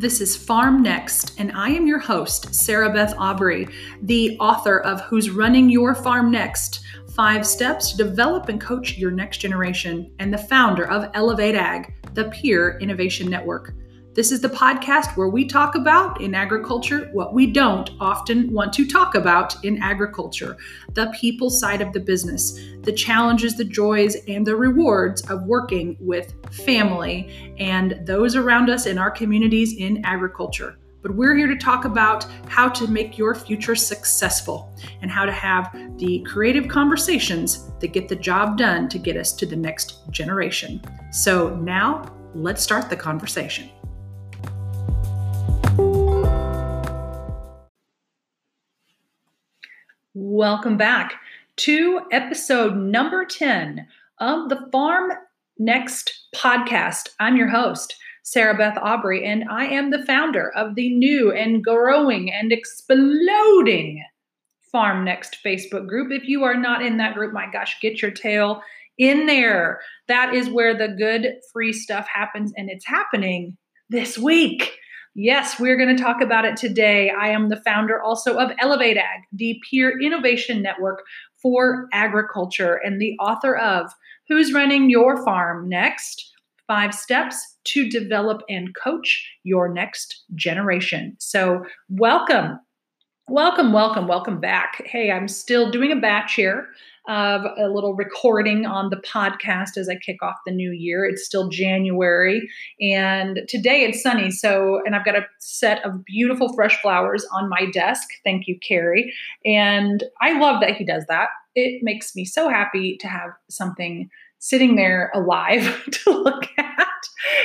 This is Farm Next, and I am your host, Sarah Beth Aubrey, the author of Who's Running Your Farm Next Five Steps to Develop and Coach Your Next Generation, and the founder of Elevate Ag, the peer innovation network. This is the podcast where we talk about in agriculture what we don't often want to talk about in agriculture the people side of the business, the challenges, the joys, and the rewards of working with family and those around us in our communities in agriculture. But we're here to talk about how to make your future successful and how to have the creative conversations that get the job done to get us to the next generation. So now let's start the conversation. Welcome back to episode number 10 of the Farm Next podcast. I'm your host, Sarah Beth Aubrey, and I am the founder of the new and growing and exploding Farm Next Facebook group. If you are not in that group, my gosh, get your tail in there. That is where the good free stuff happens, and it's happening this week. Yes, we're going to talk about it today. I am the founder also of Elevate Ag, the peer innovation network for agriculture, and the author of Who's Running Your Farm Next? Five Steps to Develop and Coach Your Next Generation. So, welcome. Welcome, welcome, welcome back. Hey, I'm still doing a batch here of a little recording on the podcast as I kick off the new year. It's still January, and today it's sunny. So, and I've got a set of beautiful fresh flowers on my desk. Thank you, Carrie. And I love that he does that. It makes me so happy to have something sitting there alive to look at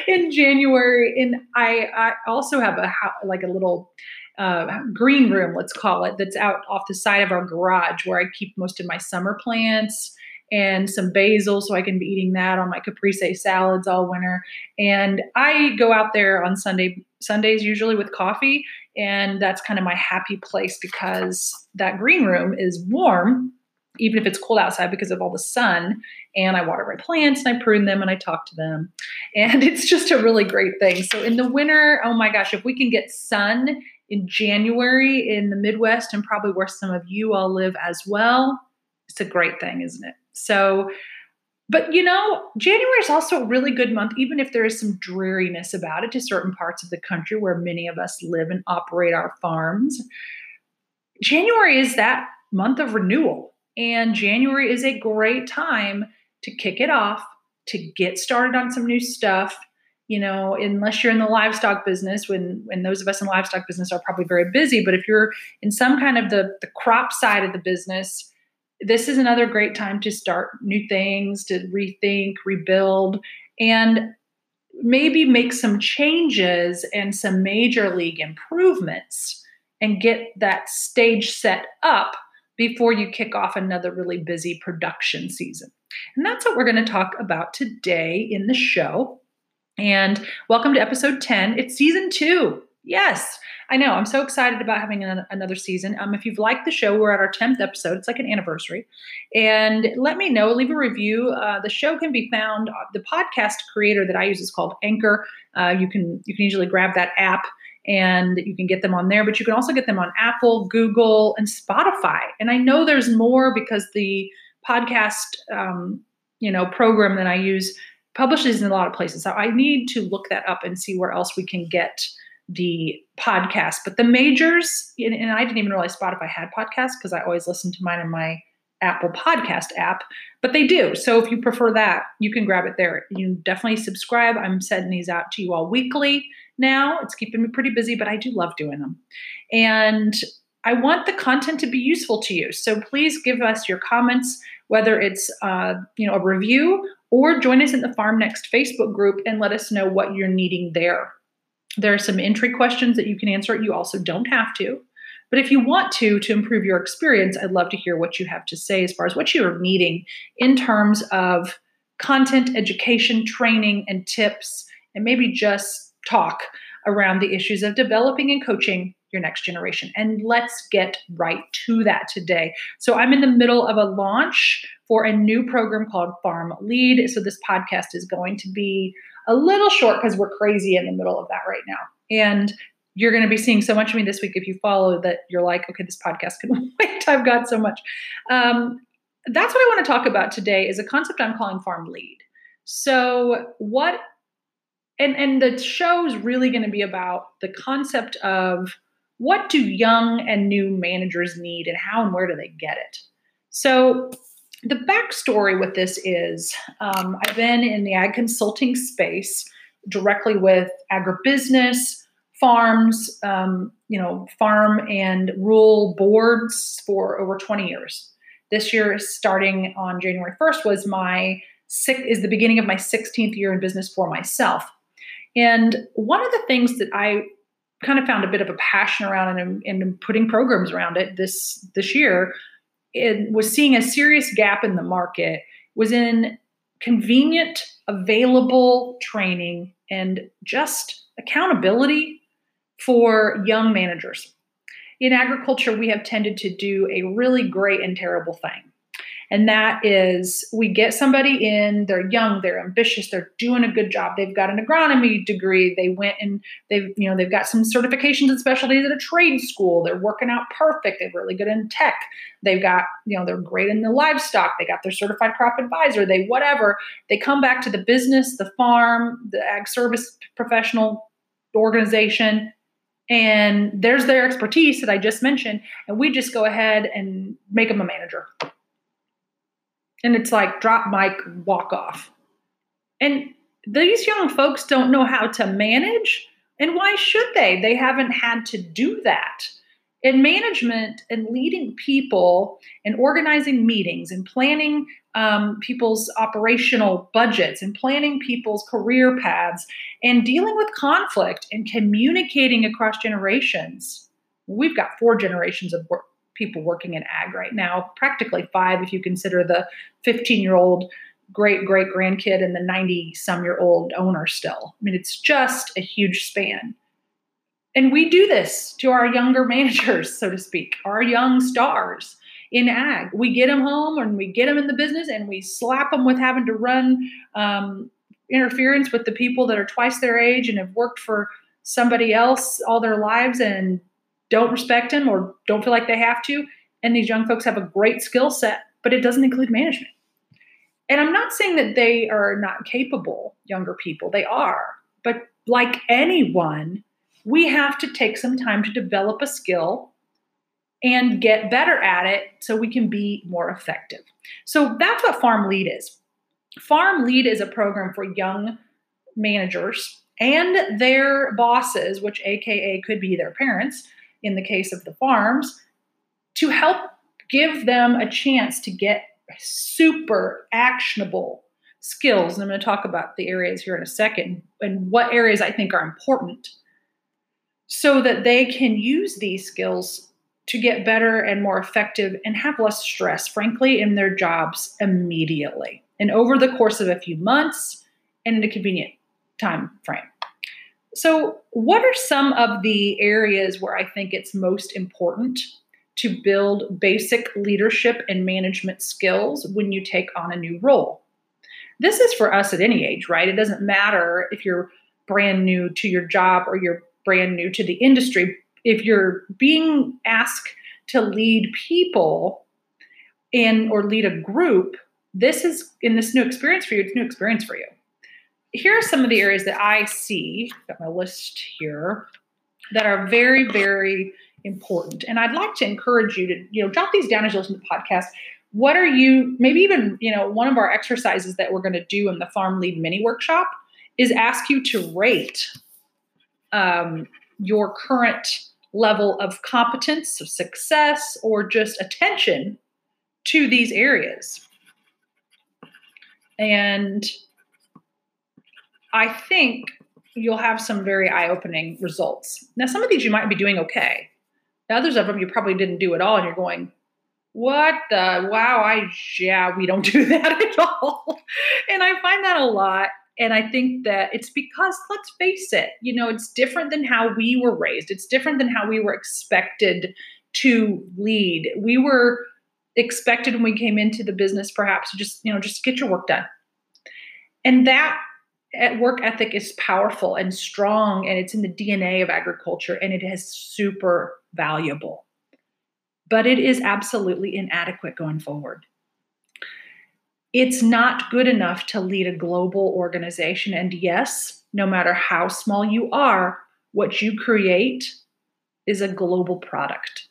in January. And I, I also have a like a little uh, green room, let's call it, that's out off the side of our garage where I keep most of my summer plants and some basil so I can be eating that on my caprese salads all winter. And I go out there on Sunday Sundays usually with coffee and that's kind of my happy place because that green room is warm even if it's cold outside because of all the sun and I water my plants and I prune them and I talk to them. And it's just a really great thing. So in the winter, oh my gosh, if we can get sun in January in the Midwest and probably where some of you all live as well. It's a great thing, isn't it? So, but you know, January is also a really good month, even if there is some dreariness about it to certain parts of the country where many of us live and operate our farms. January is that month of renewal, and January is a great time to kick it off, to get started on some new stuff, you know, unless you're in the livestock business, when when those of us in livestock business are probably very busy. But if you're in some kind of the the crop side of the business, this is another great time to start new things, to rethink, rebuild, and maybe make some changes and some major league improvements and get that stage set up before you kick off another really busy production season. And that's what we're going to talk about today in the show. And welcome to episode 10. It's season two. Yes, I know. I'm so excited about having another season. Um, if you've liked the show, we're at our 10th episode. It's like an anniversary. And let me know, leave a review. Uh, the show can be found, uh, the podcast creator that I use is called Anchor. Uh, you can you can usually grab that app and you can get them on there, but you can also get them on Apple, Google, and Spotify. And I know there's more because the podcast um, you know program that I use publishes in a lot of places. So I need to look that up and see where else we can get the podcast. But the majors, and I didn't even realize Spotify had podcasts because I always listen to mine in my Apple Podcast app, but they do. So if you prefer that, you can grab it there. You definitely subscribe. I'm sending these out to you all weekly now. It's keeping me pretty busy, but I do love doing them. And I want the content to be useful to you. So please give us your comments, whether it's uh, you know a review or join us in the Farm Next Facebook group and let us know what you're needing there. There are some entry questions that you can answer. You also don't have to. But if you want to, to improve your experience, I'd love to hear what you have to say as far as what you are needing in terms of content, education, training, and tips, and maybe just talk around the issues of developing and coaching your next generation. And let's get right to that today. So, I'm in the middle of a launch for a new program called Farm Lead. So, this podcast is going to be a little short because we're crazy in the middle of that right now. And you're going to be seeing so much of me this week if you follow that you're like, okay, this podcast can wait. I've got so much. Um, that's what I want to talk about today is a concept I'm calling farm lead. So what and and the show is really going to be about the concept of what do young and new managers need and how and where do they get it? So the backstory with this is um, i've been in the ag consulting space directly with agribusiness farms um, you know farm and rural boards for over 20 years. This year starting on january 1st was my six, is the beginning of my 16th year in business for myself. And one of the things that I kind of found a bit of a passion around and, and putting programs around it this this year. It was seeing a serious gap in the market was in convenient available training and just accountability for young managers. In agriculture we have tended to do a really great and terrible thing and that is we get somebody in, they're young, they're ambitious, they're doing a good job. They've got an agronomy degree. They went and they've, you know, they've got some certifications and specialties at a trade school. They're working out perfect. They're really good in tech. They've got, you know, they're great in the livestock. They got their certified crop advisor. They whatever. They come back to the business, the farm, the ag service professional organization and there's their expertise that I just mentioned, and we just go ahead and make them a manager and it's like drop mic walk off. And these young folks don't know how to manage and why should they? They haven't had to do that. In management and leading people and organizing meetings and planning um, people's operational budgets and planning people's career paths and dealing with conflict and communicating across generations. We've got four generations of work people working in ag right now, practically five if you consider the 15 year old great great grandkid and the 90 some year old owner still. I mean, it's just a huge span. And we do this to our younger managers, so to speak, our young stars in ag. We get them home and we get them in the business and we slap them with having to run um, interference with the people that are twice their age and have worked for somebody else all their lives and don't respect him or don't feel like they have to. And these young folks have a great skill set, but it doesn't include management. And I'm not saying that they are not capable, younger people, they are. But like anyone, we have to take some time to develop a skill and get better at it so we can be more effective. So that's what Farm Lead is. Farm Lead is a program for young managers and their bosses, which AKA could be their parents, in the case of the farms, to help give them a chance to get super actionable skills. And I'm going to talk about the areas here in a second and what areas I think are important so that they can use these skills to get better and more effective and have less stress, frankly, in their jobs immediately and over the course of a few months and in a convenient time frame. So, what are some of the areas where I think it's most important to build basic leadership and management skills when you take on a new role? This is for us at any age, right? It doesn't matter if you're brand new to your job or you're brand new to the industry. If you're being asked to lead people in or lead a group, this is in this new experience for you, it's new experience for you here are some of the areas that I see, got my list here, that are very, very important. And I'd like to encourage you to, you know, jot these down as you listen to the podcast. What are you, maybe even, you know, one of our exercises that we're going to do in the Farm Lead Mini Workshop is ask you to rate um, your current level of competence, of success, or just attention to these areas. And I think you'll have some very eye opening results. Now, some of these you might be doing okay. The others of them you probably didn't do at all, and you're going, what the wow, I yeah, we don't do that at all. and I find that a lot. And I think that it's because, let's face it, you know, it's different than how we were raised. It's different than how we were expected to lead. We were expected when we came into the business, perhaps, just, you know, just get your work done. And that work ethic is powerful and strong and it's in the DNA of agriculture and it is super valuable. But it is absolutely inadequate going forward. It's not good enough to lead a global organization. And yes, no matter how small you are, what you create is a global product.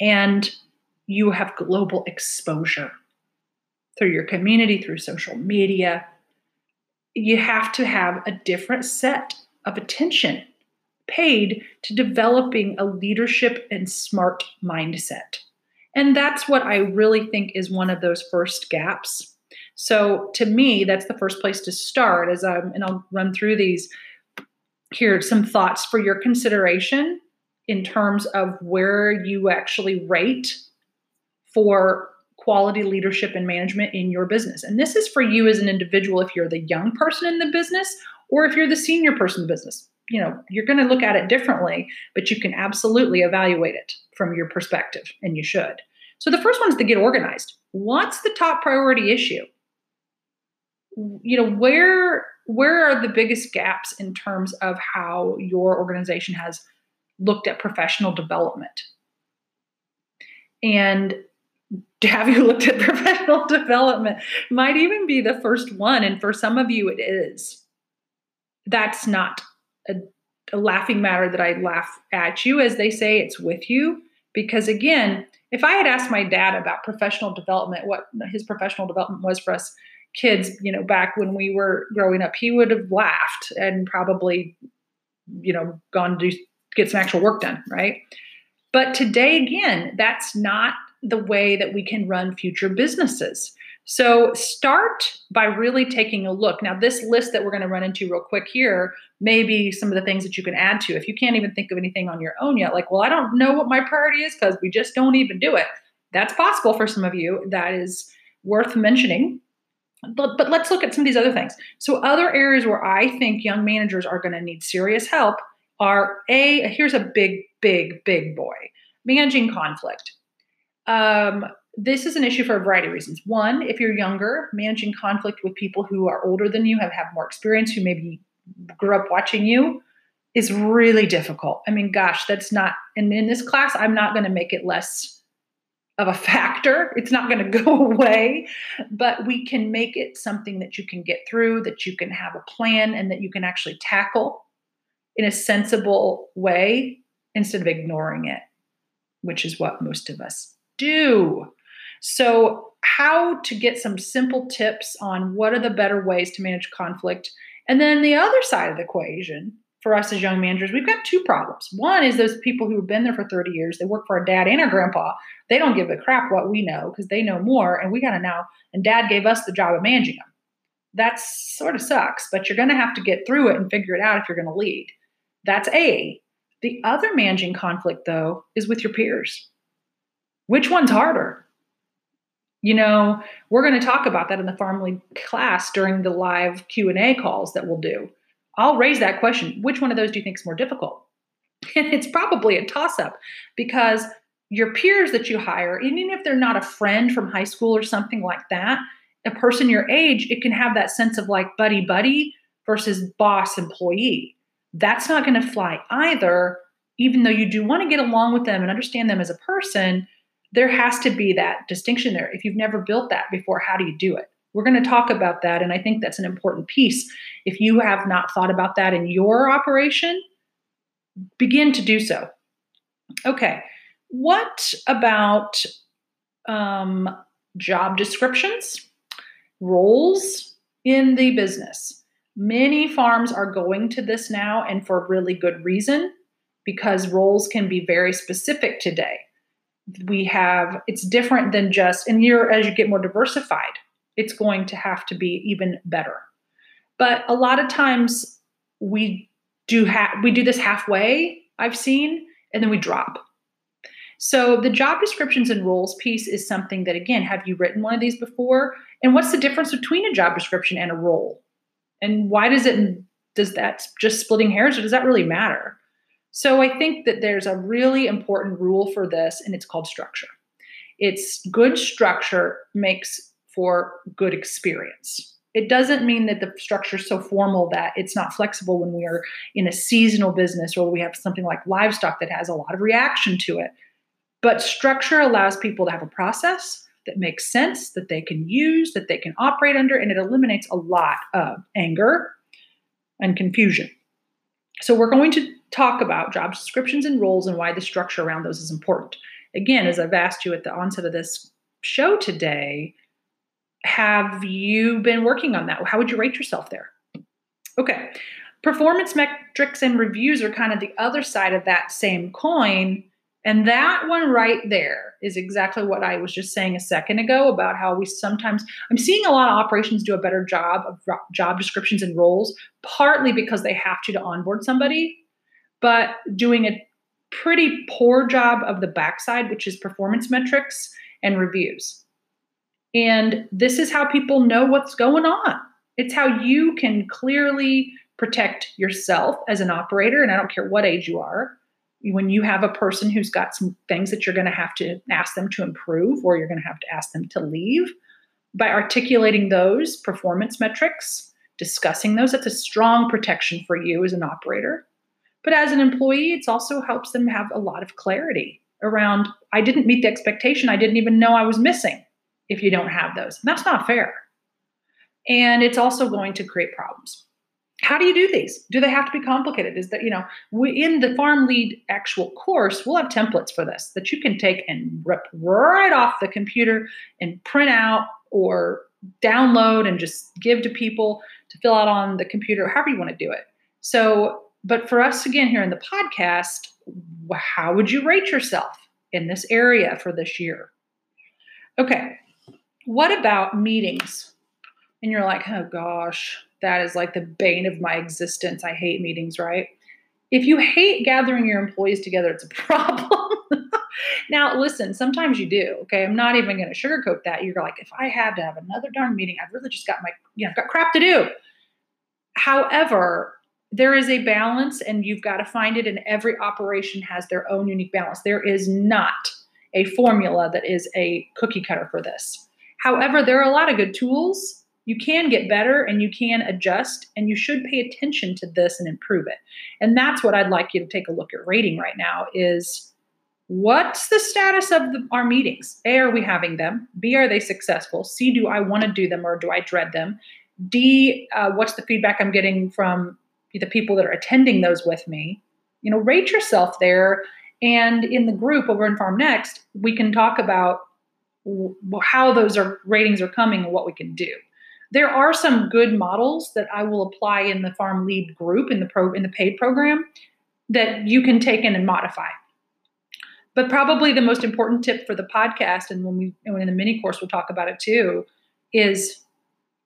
And you have global exposure through your community, through social media, you have to have a different set of attention paid to developing a leadership and smart mindset. And that's what I really think is one of those first gaps. So to me, that's the first place to start as I'm and I'll run through these here some thoughts for your consideration in terms of where you actually rate for quality leadership and management in your business. And this is for you as an individual if you're the young person in the business or if you're the senior person in the business. You know, you're going to look at it differently, but you can absolutely evaluate it from your perspective, and you should. So the first one is to get organized. What's the top priority issue? You know, where where are the biggest gaps in terms of how your organization has looked at professional development? And have you looked at professional development might even be the first one. And for some of you it is. That's not a, a, laughing matter that i laugh at you as they say it's with you. Because again if i had asked my dad about professional development what his professional development was for us kids you know back when we were growing up he would have laughed and probably you know gone to get some actual work done right? But today again that's not the way that we can run future businesses. So start by really taking a look. Now, this list that we're going to run into real quick here may be some of the things that you can add to. If you can't even think of anything on your own yet, like, well, I don't know what my priority is because we just don't even do it. That's possible for some of you. That is worth mentioning. But, but let's look at some of these other things. So, other areas where I think young managers are going to need serious help are A, here's a big, big, big boy managing conflict. Um, this is an issue for a variety of reasons. One, if you're younger, managing conflict with people who are older than you, have have more experience, who maybe grew up watching you, is really difficult. I mean, gosh, that's not. And in this class, I'm not going to make it less of a factor. It's not going to go away, but we can make it something that you can get through, that you can have a plan, and that you can actually tackle in a sensible way instead of ignoring it, which is what most of us do. So, how to get some simple tips on what are the better ways to manage conflict. And then the other side of the equation for us as young managers, we've got two problems. One is those people who have been there for 30 years, they work for our dad and our grandpa. They don't give a crap what we know because they know more. And we got to now, and dad gave us the job of managing them. That sort of sucks, but you're going to have to get through it and figure it out if you're going to lead. That's A. The other managing conflict, though, is with your peers. Which one's harder? You know, we're going to talk about that in the farm class during the live Q&A calls that we'll do. I'll raise that question. Which one of those do you think is more difficult? And it's probably a toss up because your peers that you hire, even if they're not a friend from high school or something like that, a person your age, it can have that sense of like buddy buddy versus boss employee. That's not going to fly either, even though you do want to get along with them and understand them as a person there has to be that distinction there. If you've never built that before, how do you do it? We're going to talk about that. And I think that's an important piece. If you have not thought about that in your operation, begin to do so. Okay. What about um, job descriptions, roles in the business? Many farms are going to this now, and for really good reason, because roles can be very specific today we have it's different than just and you're as you get more diversified it's going to have to be even better. But a lot of times we do have we do this halfway i've seen and then we drop. So the job descriptions and roles piece is something that again have you written one of these before? And what's the difference between a job description and a role? And why does it does that just splitting hairs or does that really matter so I think that there's a really important rule for this, and it's called structure. It's good structure makes for good experience. It doesn't mean that the structure is so formal that it's not flexible when we are in a seasonal business or we have something like livestock that has a lot of reaction to it. But structure allows people to have a process that makes sense, that they can use, that they can operate under, and it eliminates a lot of anger and confusion. So, we're going to talk about job descriptions and roles and why the structure around those is important. Again, as I've asked you at the onset of this show today, have you been working on that? How would you rate yourself there? Okay. Performance metrics and reviews are kind of the other side of that same coin. And that one right there is exactly what I was just saying a second ago about how we sometimes, I'm seeing a lot of operations do a better job of job descriptions and roles, partly because they have to to onboard somebody, but doing a pretty poor job of the backside, which is performance metrics and reviews. And this is how people know what's going on. It's how you can clearly protect yourself as an operator. And I don't care what age you are. When you have a person who's got some things that you're going to have to ask them to improve or you're going to have to ask them to leave, by articulating those performance metrics, discussing those, that's a strong protection for you as an operator. But as an employee, it also helps them have a lot of clarity around I didn't meet the expectation, I didn't even know I was missing if you don't have those. That's not fair. And it's also going to create problems. How do you do these? Do they have to be complicated? Is that, you know, we, in the Farm Lead actual course, we'll have templates for this that you can take and rip right off the computer and print out or download and just give to people to fill out on the computer, however you want to do it. So, but for us again here in the podcast, how would you rate yourself in this area for this year? Okay, what about meetings? And you're like, oh gosh, that is like the bane of my existence. I hate meetings, right? If you hate gathering your employees together, it's a problem. now, listen, sometimes you do. Okay. I'm not even going to sugarcoat that. You're like, if I had to have another darn meeting, I've really just got my, you know, I've got crap to do. However, there is a balance and you've got to find it, and every operation has their own unique balance. There is not a formula that is a cookie cutter for this. However, there are a lot of good tools. You can get better and you can adjust, and you should pay attention to this and improve it. And that's what I'd like you to take a look at rating right now is what's the status of the, our meetings? A, are we having them? B, are they successful? C, do I want to do them or do I dread them? D, uh, what's the feedback I'm getting from the people that are attending those with me? You know, rate yourself there. And in the group over in Farm Next, we can talk about how those are ratings are coming and what we can do. There are some good models that I will apply in the farm lead group in the pro in the paid program that you can take in and modify. But probably the most important tip for the podcast, and when we when in the mini course we'll talk about it too, is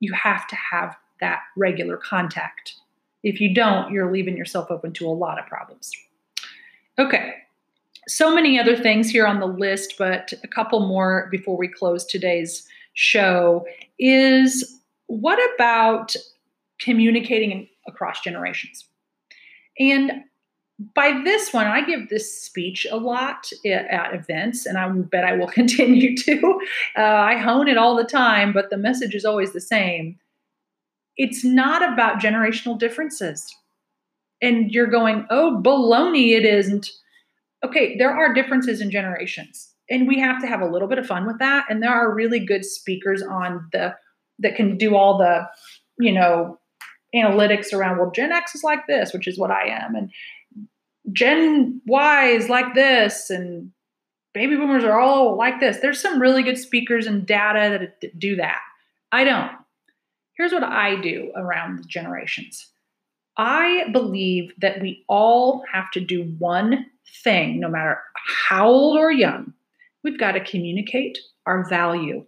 you have to have that regular contact. If you don't, you're leaving yourself open to a lot of problems. Okay, so many other things here on the list, but a couple more before we close today's show is what about communicating across generations? And by this one, I give this speech a lot at events, and I bet I will continue to. Uh, I hone it all the time, but the message is always the same. It's not about generational differences. And you're going, oh, baloney, it isn't okay, there are differences in generations, and we have to have a little bit of fun with that. And there are really good speakers on the that can do all the, you know, analytics around. Well, Gen X is like this, which is what I am, and Gen Y is like this, and baby boomers are all like this. There's some really good speakers and data that do that. I don't. Here's what I do around the generations. I believe that we all have to do one thing, no matter how old or young. We've got to communicate our value.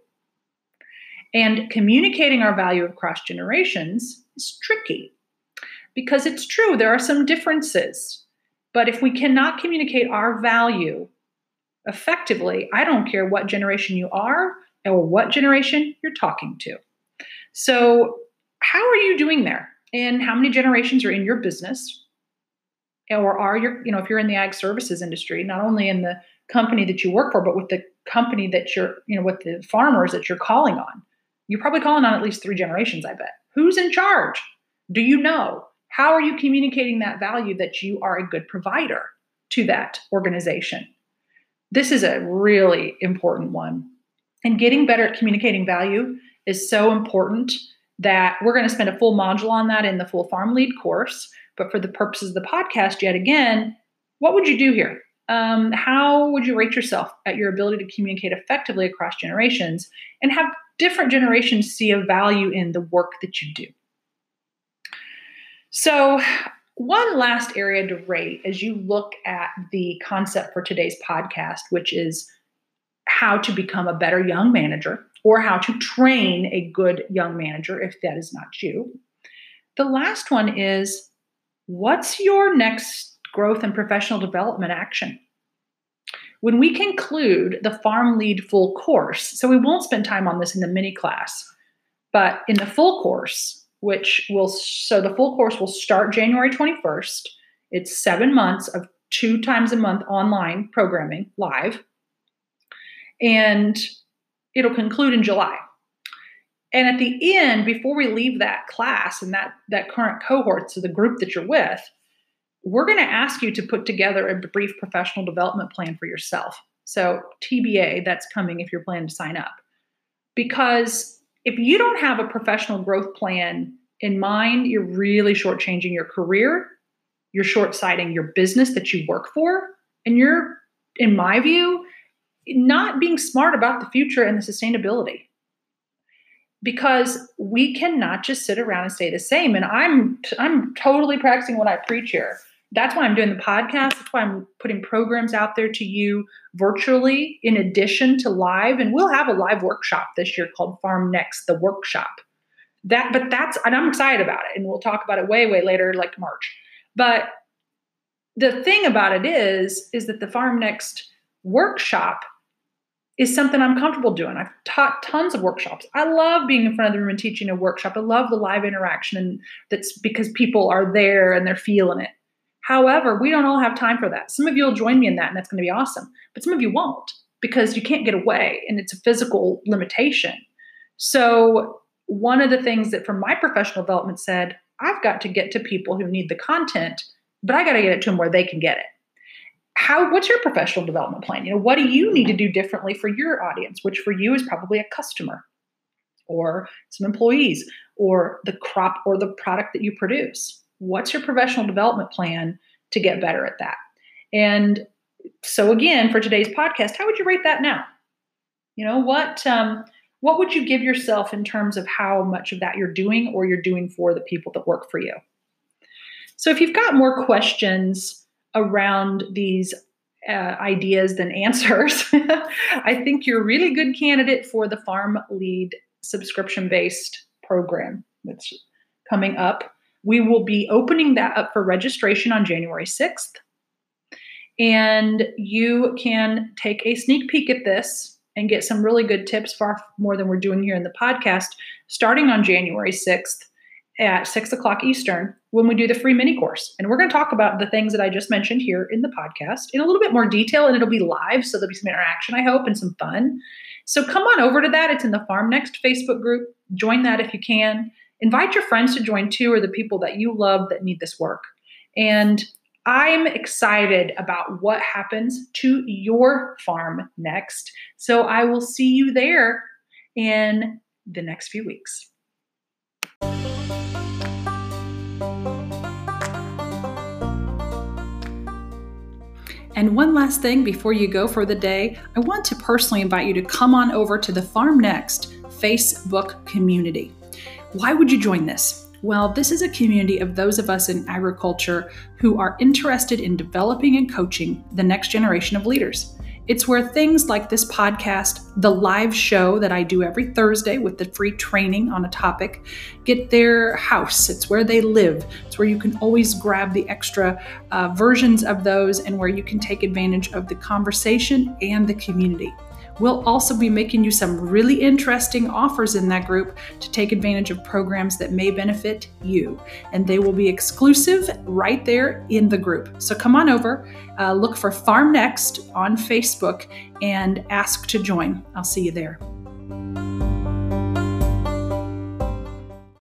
And communicating our value across generations is tricky because it's true, there are some differences. But if we cannot communicate our value effectively, I don't care what generation you are or what generation you're talking to. So, how are you doing there? And how many generations are in your business? Or are you, you know, if you're in the ag services industry, not only in the company that you work for, but with the company that you're, you know, with the farmers that you're calling on. You're probably calling on at least three generations, I bet. Who's in charge? Do you know? How are you communicating that value that you are a good provider to that organization? This is a really important one. And getting better at communicating value is so important that we're going to spend a full module on that in the full farm lead course. But for the purposes of the podcast, yet again, what would you do here? Um, how would you rate yourself at your ability to communicate effectively across generations and have different generations see a value in the work that you do? So, one last area to rate as you look at the concept for today's podcast, which is how to become a better young manager or how to train a good young manager if that is not you. The last one is what's your next growth and professional development action? When we conclude the Farm Lead full course, so we won't spend time on this in the mini class, but in the full course, which will, so the full course will start January 21st. It's seven months of two times a month online programming live. And it'll conclude in July. And at the end, before we leave that class and that, that current cohort, so the group that you're with, we're going to ask you to put together a brief professional development plan for yourself. So, TBA, that's coming if you're planning to sign up. Because if you don't have a professional growth plan in mind, you're really shortchanging your career, you're short sighting your business that you work for, and you're, in my view, not being smart about the future and the sustainability because we cannot just sit around and stay the same and i'm i'm totally practicing what i preach here that's why I'm doing the podcast. That's why I'm putting programs out there to you virtually in addition to live. And we'll have a live workshop this year called Farm Next, the workshop. That, but that's, and I'm excited about it. And we'll talk about it way, way later, like March. But the thing about it is, is that the Farm Next workshop is something I'm comfortable doing. I've taught tons of workshops. I love being in front of the room and teaching a workshop. I love the live interaction and that's because people are there and they're feeling it. However, we don't all have time for that. Some of you will join me in that, and that's going to be awesome. But some of you won't because you can't get away, and it's a physical limitation. So, one of the things that from my professional development said, I've got to get to people who need the content, but I got to get it to them where they can get it. How what's your professional development plan? You know, what do you need to do differently for your audience, which for you is probably a customer or some employees or the crop or the product that you produce what's your professional development plan to get better at that? And so again, for today's podcast, how would you rate that now? You know, what um, what would you give yourself in terms of how much of that you're doing or you're doing for the people that work for you? So if you've got more questions around these uh, ideas than answers, I think you're a really good candidate for the Farm Lead subscription based program that's coming up we will be opening that up for registration on January 6th. And you can take a sneak peek at this and get some really good tips, far more than we're doing here in the podcast, starting on January 6th at 6 o'clock Eastern when we do the free mini course. And we're going to talk about the things that I just mentioned here in the podcast in a little bit more detail, and it'll be live, so there'll be some interaction, I hope, and some fun. So come on over to that. It's in the Farm Next Facebook group. Join that if you can invite your friends to join too, or the people that you love that need this work. And I'm excited about what happens to your farm next. So I will see you there in the next few weeks. And one last thing before you go for the day, I want to personally invite you to come on over to the Farm Next Facebook community. Why would you join this? Well, this is a community of those of us in agriculture who are interested in developing and coaching the next generation of leaders. It's where things like this podcast, the live show that I do every Thursday with the free training on a topic, get their house. It's where they live. It's where you can always grab the extra uh, versions of those and where you can take advantage of the conversation and the community. We'll also be making you some really interesting offers in that group to take advantage of programs that may benefit you. And they will be exclusive right there in the group. So come on over, uh, look for Farm Next on Facebook, and ask to join. I'll see you there.